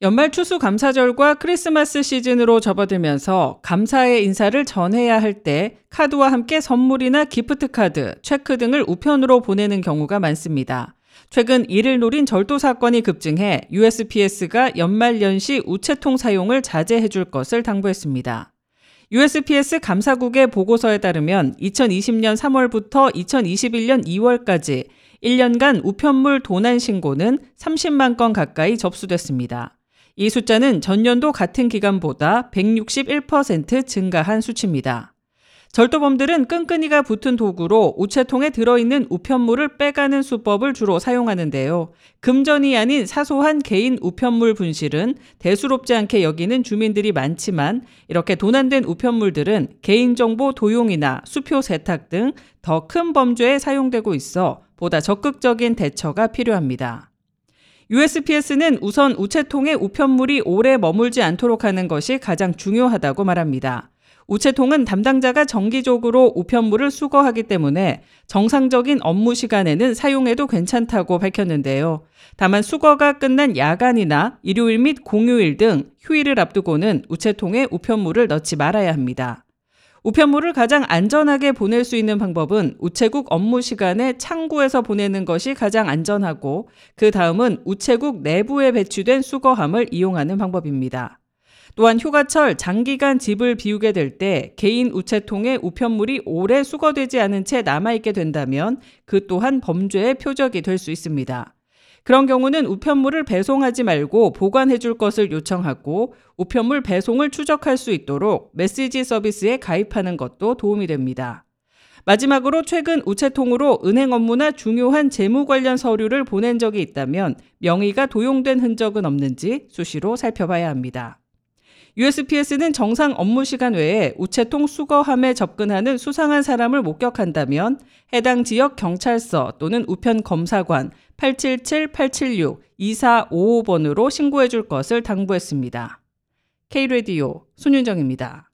연말 추수 감사절과 크리스마스 시즌으로 접어들면서 감사의 인사를 전해야 할 때 카드와 함께 선물이나 기프트 카드, 체크 등을 우편으로 보내는 경우가 많습니다. 최근 이를 노린 절도 사건이 급증해 USPS가 연말 연시 우체통 사용을 자제해 줄 것을 당부했습니다. USPS 감사국의 보고서에 따르면 2020년 3월부터 2021년 2월까지 1년간 우편물 도난 신고는 30만 건 가까이 접수됐습니다. 이 숫자는 전년도 같은 기간보다 161% 증가한 수치입니다. 절도범들은 끈끈이가 붙은 도구로 우체통에 들어있는 우편물을 빼가는 수법을 주로 사용하는데요. 금전이 아닌 사소한 개인 우편물 분실은 대수롭지 않게 여기는 주민들이 많지만 이렇게 도난된 우편물들은 개인정보 도용이나 수표 세탁 등 더 큰 범죄에 사용되고 있어 보다 적극적인 대처가 필요합니다. USPS는 우선 우체통에 우편물이 오래 머물지 않도록 하는 것이 가장 중요하다고 말합니다. 우체통은 담당자가 정기적으로 우편물을 수거하기 때문에 정상적인 업무 시간에는 사용해도 괜찮다고 밝혔는데요. 다만 수거가 끝난 야간이나 일요일 및 공휴일 등 휴일을 앞두고는 우체통에 우편물을 넣지 말아야 합니다. 우편물을 가장 안전하게 보낼 수 있는 방법은 우체국 업무 시간에 창구에서 보내는 것이 가장 안전하고 그 다음은 우체국 내부에 배치된 수거함을 이용하는 방법입니다. 또한 휴가철 장기간 집을 비우게 될 때 개인 우체통에 우편물이 오래 수거되지 않은 채 남아있게 된다면 그 또한 범죄의 표적이 될 수 있습니다. 그런 경우는 우편물을 배송하지 말고 보관해 줄 것을 요청하고 우편물 배송을 추적할 수 있도록 메시지 서비스에 가입하는 것도 도움이 됩니다. 마지막으로 최근 우체통으로 은행 업무나 중요한 재무 관련 서류를 보낸 적이 있다면 명의가 도용된 흔적은 없는지 수시로 살펴봐야 합니다. USPS는 정상 업무 시간 외에 우체통 수거함에 접근하는 수상한 사람을 목격한다면 해당 지역 경찰서 또는 우편 검사관 877-876-2455번으로 신고해 줄 것을 당부했습니다. K-Radio 손윤정입니다.